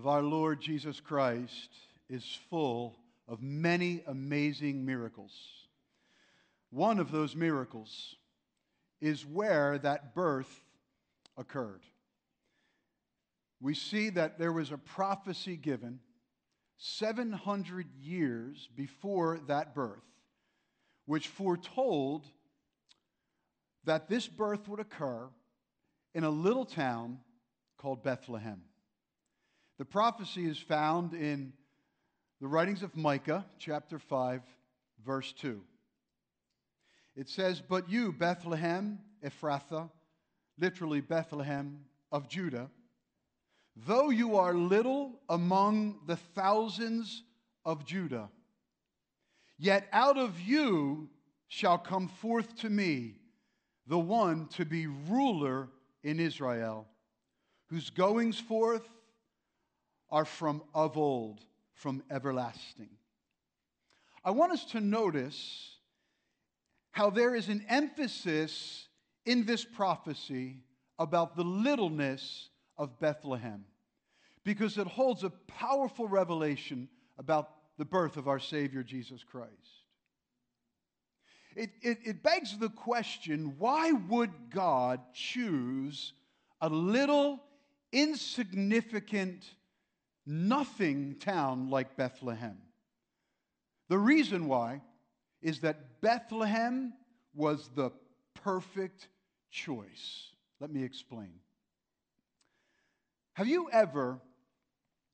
of our Lord Jesus Christ is full of many amazing miracles. One of those miracles is where that birth occurred. We see that there was a prophecy given 700 years before that birth, which foretold that this birth would occur in a little town called Bethlehem. The prophecy is found in the writings of Micah, chapter 5, verse 2. It says, But you, Bethlehem, Ephrathah, literally Bethlehem of Judah, though you are little among the thousands of Judah, yet out of you shall come forth to me the one to be ruler in Israel, whose goings forth are from of old from everlasting. I want us to notice how there is an emphasis in this prophecy about the littleness of Bethlehem because it holds a powerful revelation about the birth of our Savior Jesus Christ. It, it, it, begs the question why would God choose a little insignificant nothing town like Bethlehem. The reason why is that Bethlehem was the perfect choice. Let me explain. Have you ever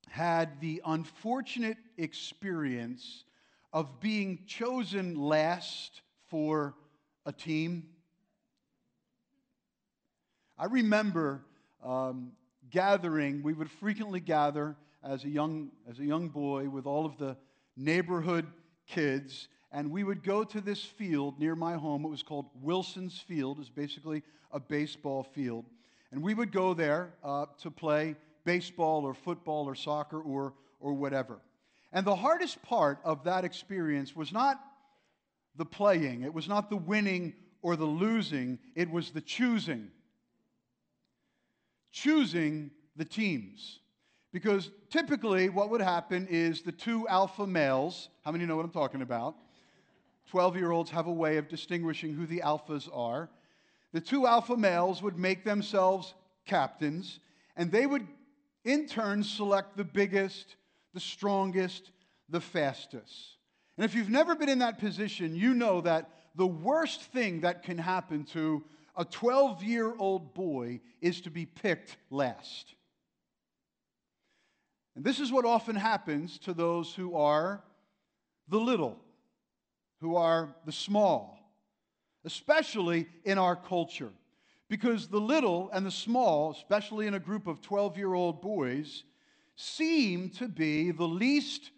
had the unfortunate experience of being chosen last for a team? I remember um, gathering, we would frequently gather as a young, as a young boy with all of the neighborhood kids. And we would go to this field near my home. It was called Wilson's Field. It was basically a baseball field. And we would go there uh, to play baseball or football or soccer or, or whatever. And the hardest part of that experience was not the playing, it was not the winning or the losing, it was the choosing. Choosing the teams. Because typically, what would happen is the two alpha males, how many know what I'm talking about? 12 year olds have a way of distinguishing who the alphas are. The two alpha males would make themselves captains, and they would in turn select the biggest, the strongest, the fastest. And if you've never been in that position, you know that the worst thing that can happen to a 12 year old boy is to be picked last. And this is what often happens to those who are the little, who are the small, especially in our culture. Because the little and the small, especially in a group of 12 year old boys, seem to be the least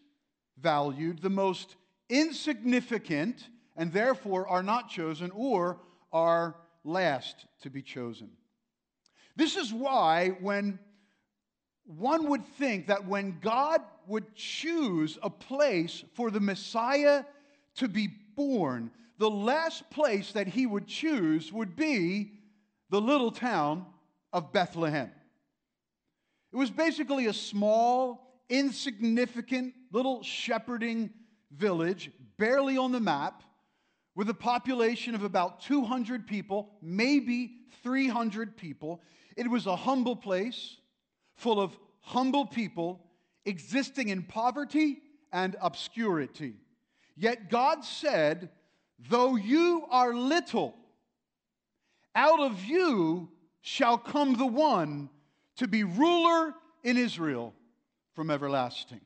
valued, the most insignificant, and therefore are not chosen or are last to be chosen. This is why, when one would think that when God would choose a place for the Messiah to be born, the last place that he would choose would be the little town of Bethlehem. It was basically a small, insignificant little shepherding village, barely on the map, with a population of about 200 people, maybe 300 people. It was a humble place full of humble people existing in poverty and obscurity. Yet God said, Though you are little, out of you shall come the one to be ruler in Israel from everlasting.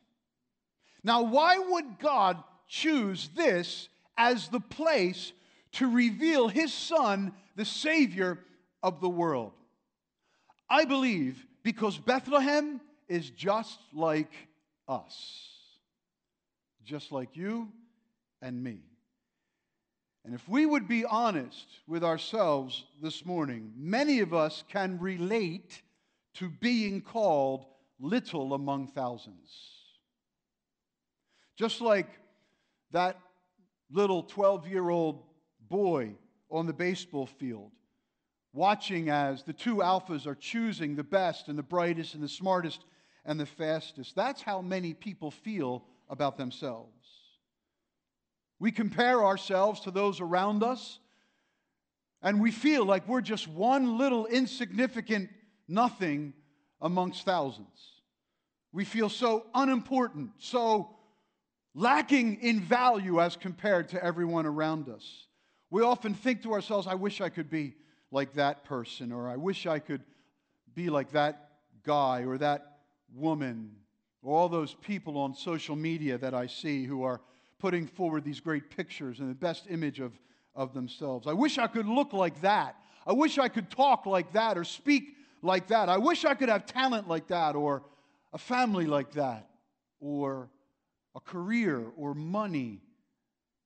Now, why would God choose this as the place to reveal his son, the Savior of the world? I believe because Bethlehem is just like us, just like you and me. And if we would be honest with ourselves this morning, many of us can relate to being called little among thousands. Just like that little 12 year old boy on the baseball field watching as the two alphas are choosing the best and the brightest and the smartest and the fastest. That's how many people feel about themselves. We compare ourselves to those around us, and we feel like we're just one little insignificant nothing amongst thousands. We feel so unimportant, so lacking in value as compared to everyone around us. We often think to ourselves, I wish I could be like that person, or I wish I could be like that guy or that woman, or all those people on social media that I see who are putting forward these great pictures and the best image of, of themselves. I wish I could look like that. I wish I could talk like that or speak like that. I wish I could have talent like that or a family like that or a career or money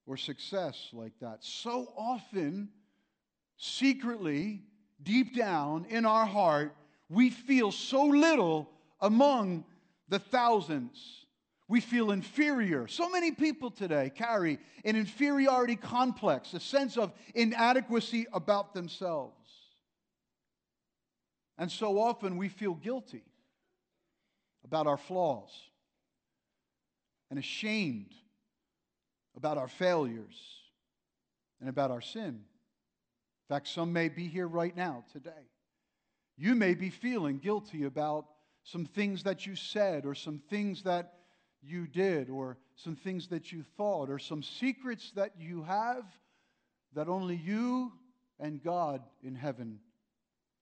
or success like that. So often, secretly, deep down in our heart, we feel so little among the thousands we feel inferior. So many people today carry an inferiority complex, a sense of inadequacy about themselves. And so often we feel guilty about our flaws and ashamed about our failures and about our sin. In fact, some may be here right now today. You may be feeling guilty about some things that you said or some things that you did, or some things that you thought, or some secrets that you have that only you and God in heaven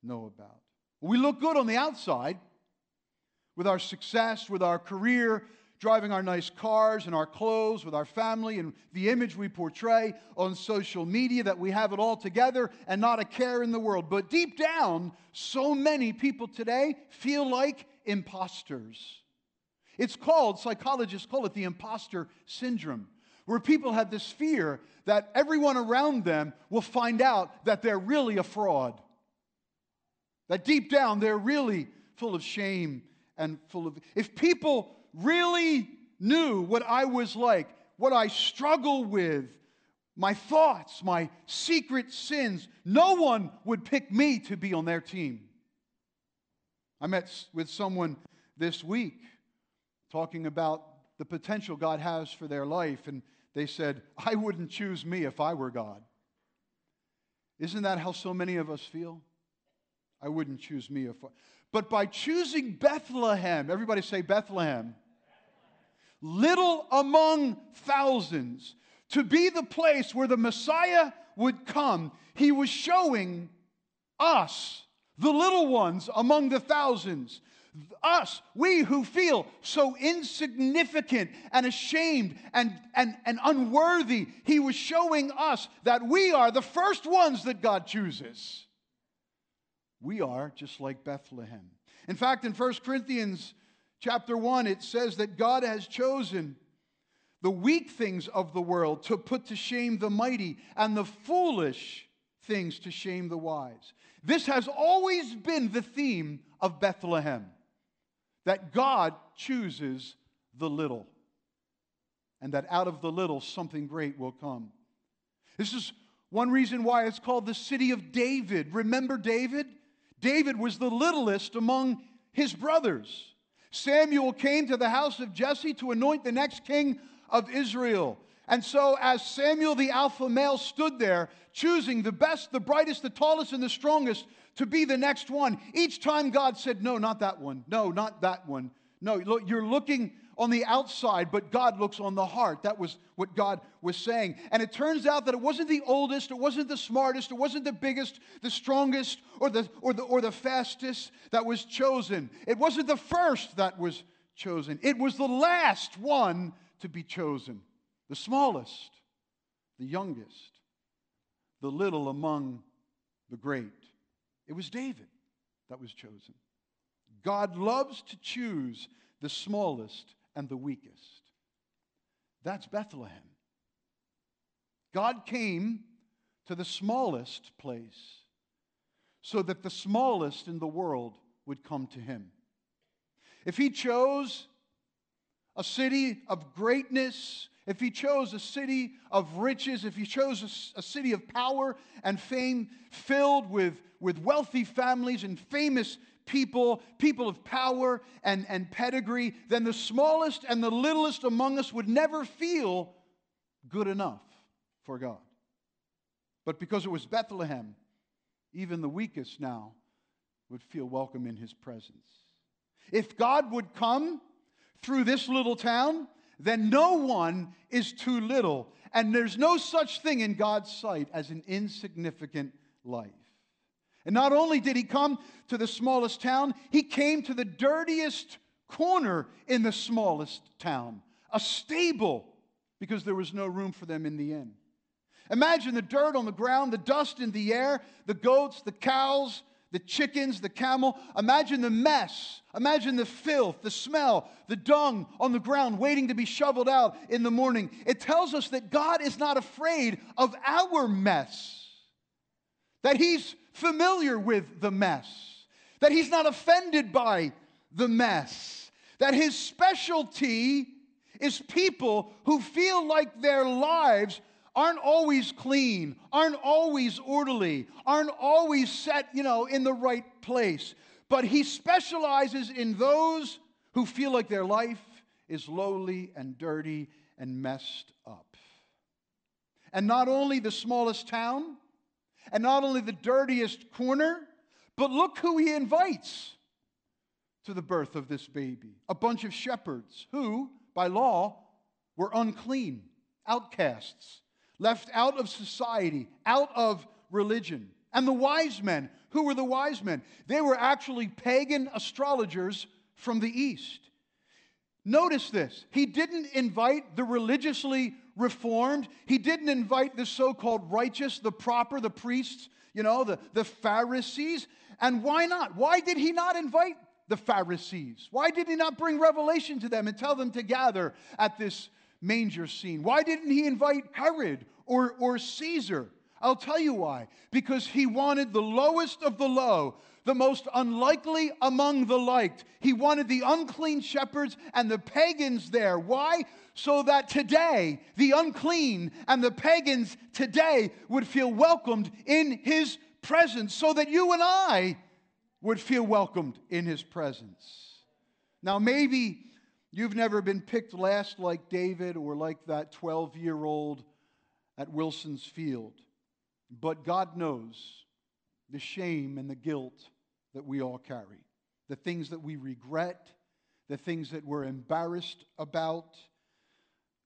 know about. We look good on the outside with our success, with our career, driving our nice cars and our clothes, with our family and the image we portray on social media that we have it all together and not a care in the world. But deep down, so many people today feel like imposters. It's called, psychologists call it the imposter syndrome, where people have this fear that everyone around them will find out that they're really a fraud. That deep down they're really full of shame and full of. If people really knew what I was like, what I struggle with, my thoughts, my secret sins, no one would pick me to be on their team. I met with someone this week talking about the potential God has for their life, and they said, I wouldn't choose me if I were God. Isn't that how so many of us feel? I wouldn't choose me if I. But by choosing Bethlehem, everybody say Bethlehem, little among thousands, to be the place where the Messiah would come, he was showing us, the little ones among the thousands, us, we who feel so insignificant and ashamed and, and, and unworthy, he was showing us that we are the first ones that God chooses. We are just like Bethlehem. In fact, in 1 Corinthians chapter 1, it says that God has chosen the weak things of the world to put to shame the mighty, and the foolish things to shame the wise. This has always been the theme of Bethlehem that God chooses the little, and that out of the little something great will come. This is one reason why it's called the city of David. Remember David? David was the littlest among his brothers. Samuel came to the house of Jesse to anoint the next king of Israel. And so, as Samuel the alpha male stood there, choosing the best, the brightest, the tallest, and the strongest to be the next one, each time God said, No, not that one. No, not that one. No, look, you're looking on the outside, but God looks on the heart. That was what God was saying. And it turns out that it wasn't the oldest, it wasn't the smartest, it wasn't the biggest, the strongest, or the, or the, or the fastest that was chosen. It wasn't the first that was chosen, it was the last one to be chosen the smallest, the youngest, the little among the great. It was David that was chosen. God loves to choose the smallest and the weakest. That's Bethlehem. God came to the smallest place so that the smallest in the world would come to him. If he chose a city of greatness if he chose a city of riches, if he chose a, a, city of power and fame filled with, with wealthy families and famous people, people of power and, and pedigree, then the smallest and the littlest among us would never feel good enough for God. But because it was Bethlehem, even the weakest now would feel welcome in his presence. If God would come through this little town, then no one is too little. And there's no such thing in God's sight as an insignificant life. And not only did he come to the smallest town, he came to the dirtiest corner in the smallest town, a stable, because there was no room for them in the inn. Imagine the dirt on the ground, the dust in the air, the goats, the cows, the chickens, the camel. Imagine the mess. Imagine the filth, the smell, the dung on the ground waiting to be shoveled out in the morning. It tells us that God is not afraid of our mess, that He's familiar with the mess, that He's not offended by the mess, that His specialty is people who feel like their lives aren't always clean, aren't always orderly, aren't always set, you know, in the right place. But he specializes in those who feel like their life is lowly and dirty and messed up. And not only the smallest town, and not only the dirtiest corner, but look who he invites to the birth of this baby a bunch of shepherds who, by law, were unclean, outcasts, left out of society, out of religion. And the wise men, who were the wise men? They were actually pagan astrologers from the east. Notice this. He didn't invite the religiously reformed. He didn't invite the so called righteous, the proper, the priests, you know, the, the Pharisees. And why not? Why did he not invite the Pharisees? Why did he not bring revelation to them and tell them to gather at this manger scene? Why didn't he invite Herod or, or Caesar? I'll tell you why. Because he wanted the lowest of the low, the most unlikely among the liked. He wanted the unclean shepherds and the pagans there. Why? So that today, the unclean and the pagans today would feel welcomed in his presence, so that you and I would feel welcomed in his presence. Now, maybe You've never been picked last like David or like that 12 year old at Wilson's Field. But God knows the shame and the guilt that we all carry, the things that we regret, the things that we're embarrassed about,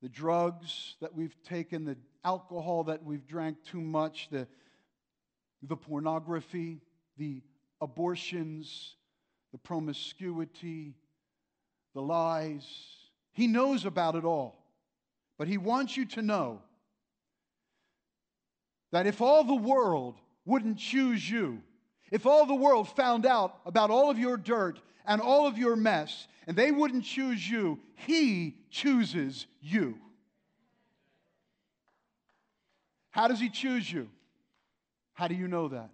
the drugs that we've taken, the alcohol that we've drank too much, the, the pornography, the abortions, the promiscuity the lies. He knows about it all. But He wants you to know that if all the world wouldn't choose you, if all the world found out about all of your dirt and all of your mess, and they wouldn't choose you, He chooses you. How does He choose you? How do you know that?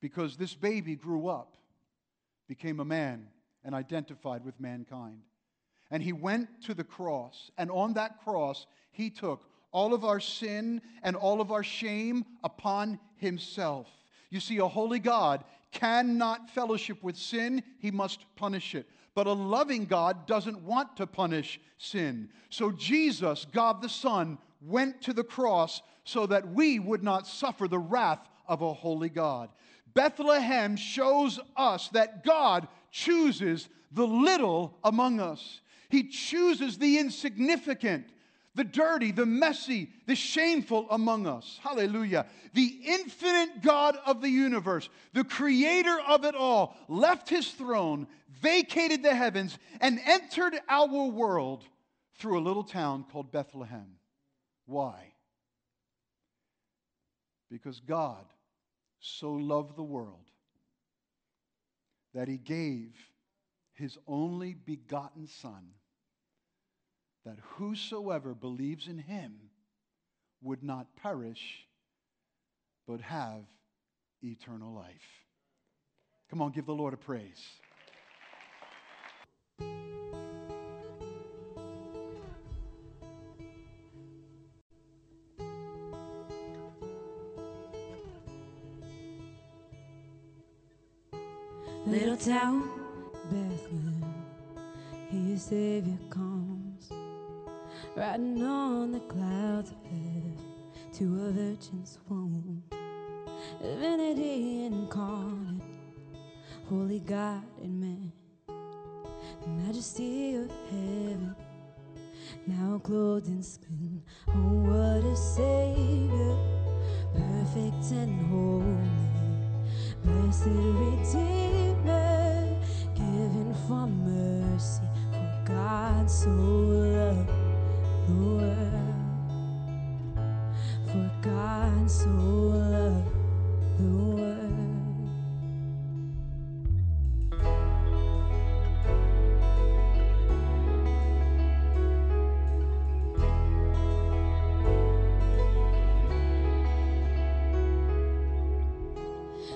Because this baby grew up, became a man, and identified with mankind. And he went to the cross, and on that cross, he took all of our sin and all of our shame upon himself. You see, a holy God cannot fellowship with sin, he must punish it. But a loving God doesn't want to punish sin. So Jesus, God the Son, went to the cross so that we would not suffer the wrath of a holy God. Bethlehem shows us that God chooses the little among us. He chooses the insignificant, the dirty, the messy, the shameful among us. Hallelujah. The infinite God of the universe, the creator of it all, left his throne, vacated the heavens, and entered our world through a little town called Bethlehem. Why? Because God so loved the world that he gave his only begotten Son, that whosoever believes in him would not perish, but have eternal life. Come on, give the Lord a praise. Little town, Bethlehem, here Savior comes, riding on the clouds of heaven to a virgin's womb. Divinity incarnate, holy God and man, the majesty of heaven, now clothed in skin. Oh, what a Savior, perfect and holy, blessed Redeemer, given for mercy, for God so loved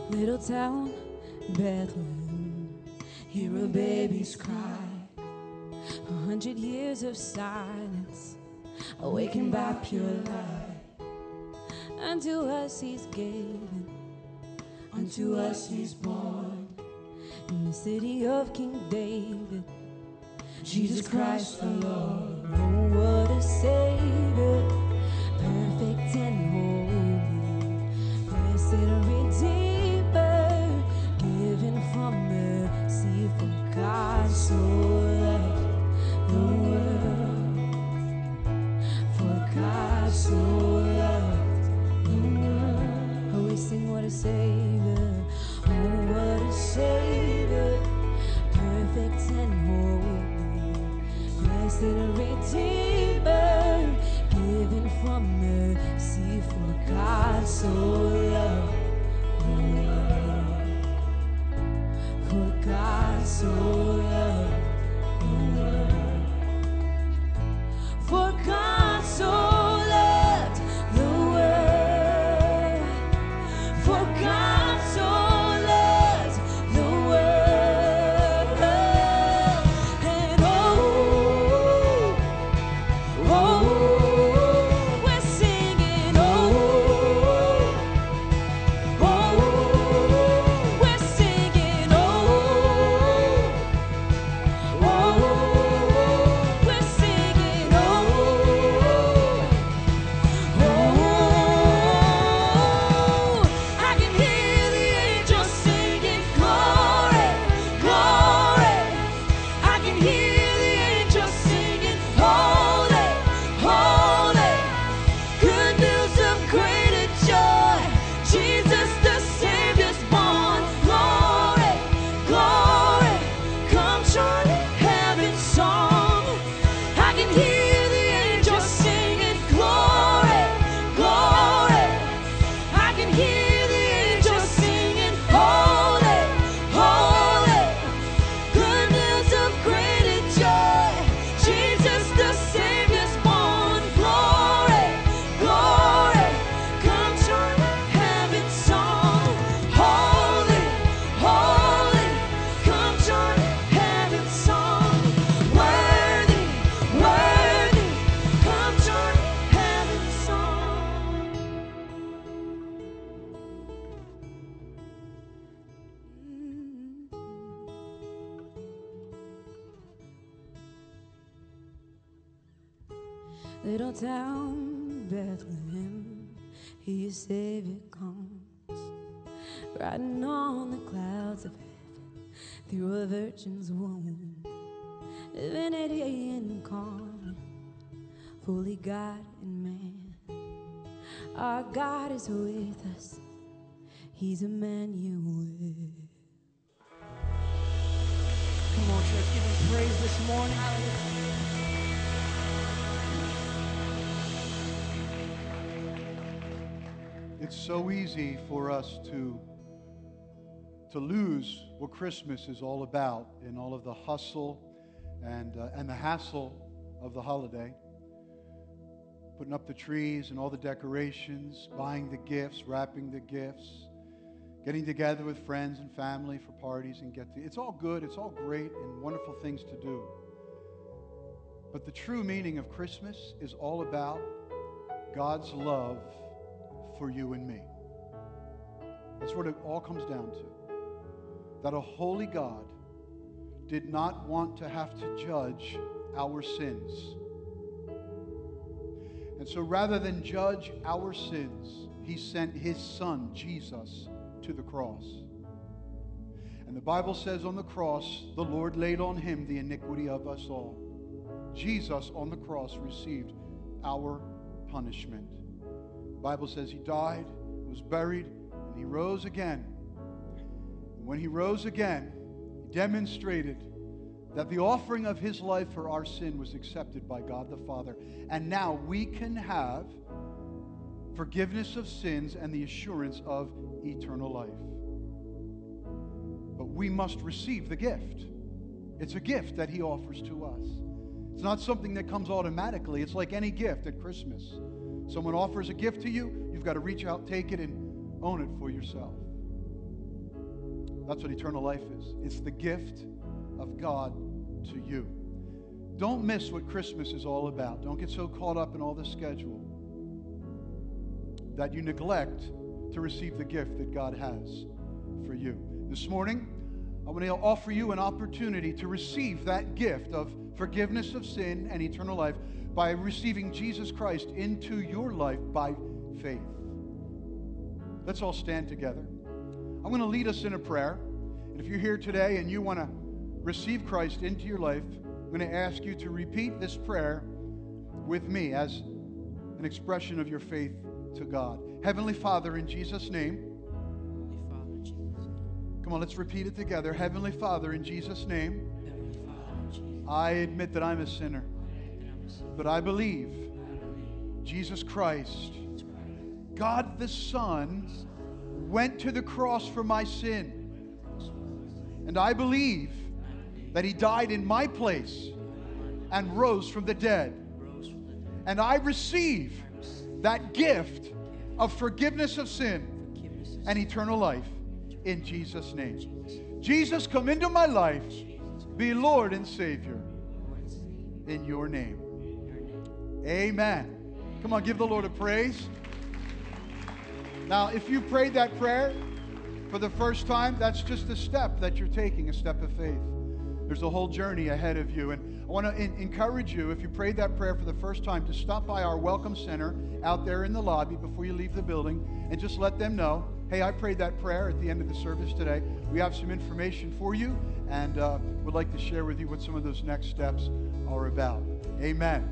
Little town, Bethlehem, hear a baby's cry. A hundred years of silence, awakened by pure light. Unto us he's given, unto us he's born. In the city of King David, Jesus Christ the Lord. Oh, what a Savior, perfect and holy, blessed Redeemer, given for mercy, for God so loved the world. Mm. sing what a Savior, your Savior comes, riding on the clouds of heaven through a virgin's womb. Divinity incarnate, fully God and man. Our God is with us, He's Emmanuel. Come on, church, give him praise this morning. It's so easy for us to, to lose what Christmas is all about in all of the hustle and, uh, and the hassle of the holiday. Putting up the trees and all the decorations, buying the gifts, wrapping the gifts, getting together with friends and family for parties and get to, it's all good, it's all great and wonderful things to do. But the true meaning of Christmas is all about God's love for you and me. That's what it all comes down to. that a holy God did not want to have to judge our sins. And so rather than judge our sins, he sent his son, Jesus, to the cross. And the Bible says on the cross, the Lord laid on him the iniquity of us all. Jesus on the cross received our punishment. The Bible says he died, was buried, and he rose again. And when he rose again, he demonstrated that the offering of his life for our sin was accepted by God the Father. And now we can have forgiveness of sins and the assurance of eternal life. But we must receive the gift. It's a gift that he offers to us. It's not something that comes automatically. It's like any gift at Christmas. Someone offers a gift to you, you've got to reach out, take it, and own it for yourself. That's what eternal life is. It's the gift of God to you. Don't miss what Christmas is all about. Don't get so caught up in all the schedule that you neglect to receive the gift that God has for you. This morning, I want to offer you an opportunity to receive that gift of forgiveness of sin and eternal life by receiving Jesus Christ into your life by faith. Let's all stand together. I'm going to lead us in a prayer. And if you're here today and you want to receive Christ into your life, I'm going to ask you to repeat this prayer with me as an expression of your faith to God. Heavenly Father, in Jesus' name, Heavenly Father, in Jesus' name. come on, let's repeat it together. Heavenly Father, in Jesus' name, I admit that I'm a sinner, but I believe Jesus Christ, God the Son, went to the cross for my sin. And I believe that He died in my place and rose from the dead. And I receive that gift of forgiveness of sin and eternal life in Jesus' name. Jesus. Come into my life, be Lord and Savior in your name. in your name. Amen. Come on, give the Lord a praise. Now, if you prayed that prayer for the first time, that's just a step that you're taking, a step of faith. There's a whole journey ahead of you. And I want to encourage you, if you prayed that prayer for the first time, to stop by our Welcome Center out there in the lobby before you leave the building and just let them know hey, I prayed that prayer at the end of the service today. We have some information for you and uh, would like to share with you what some of those next steps are about. Amen.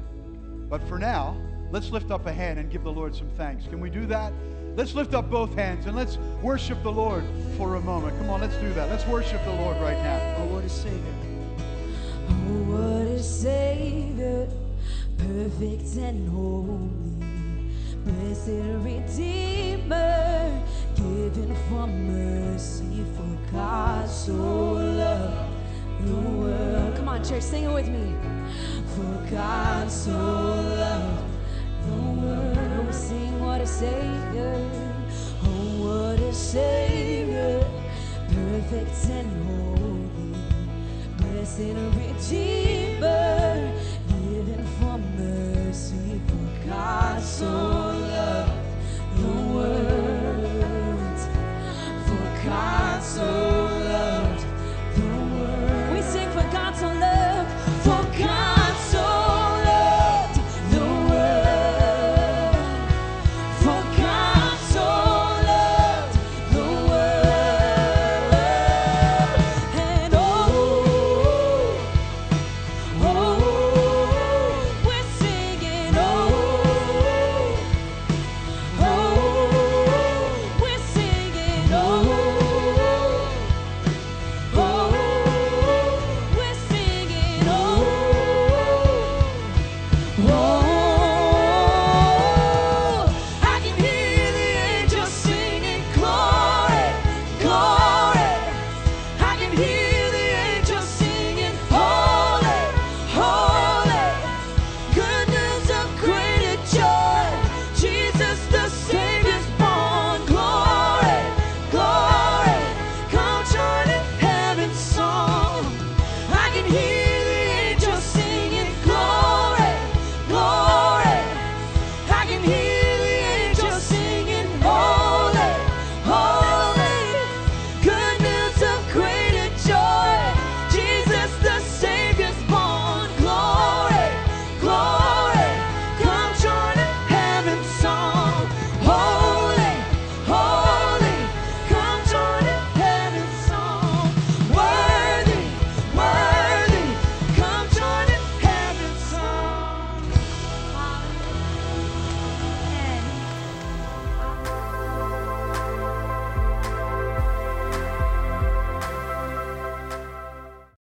But for now, let's lift up a hand and give the Lord some thanks. Can we do that? Let's lift up both hands and let's worship the Lord for a moment. Come on, let's do that. Let's worship the Lord right now. Oh, what a Savior. Oh, what a Savior, perfect and holy, blessed Redeemer, given for mercy, for God so the world. Come on, church, sing it with me. For God so loved the world. We sing, what a Savior, oh, what a Savior, perfect and holy blessed Redeemer, given for mercy, for God so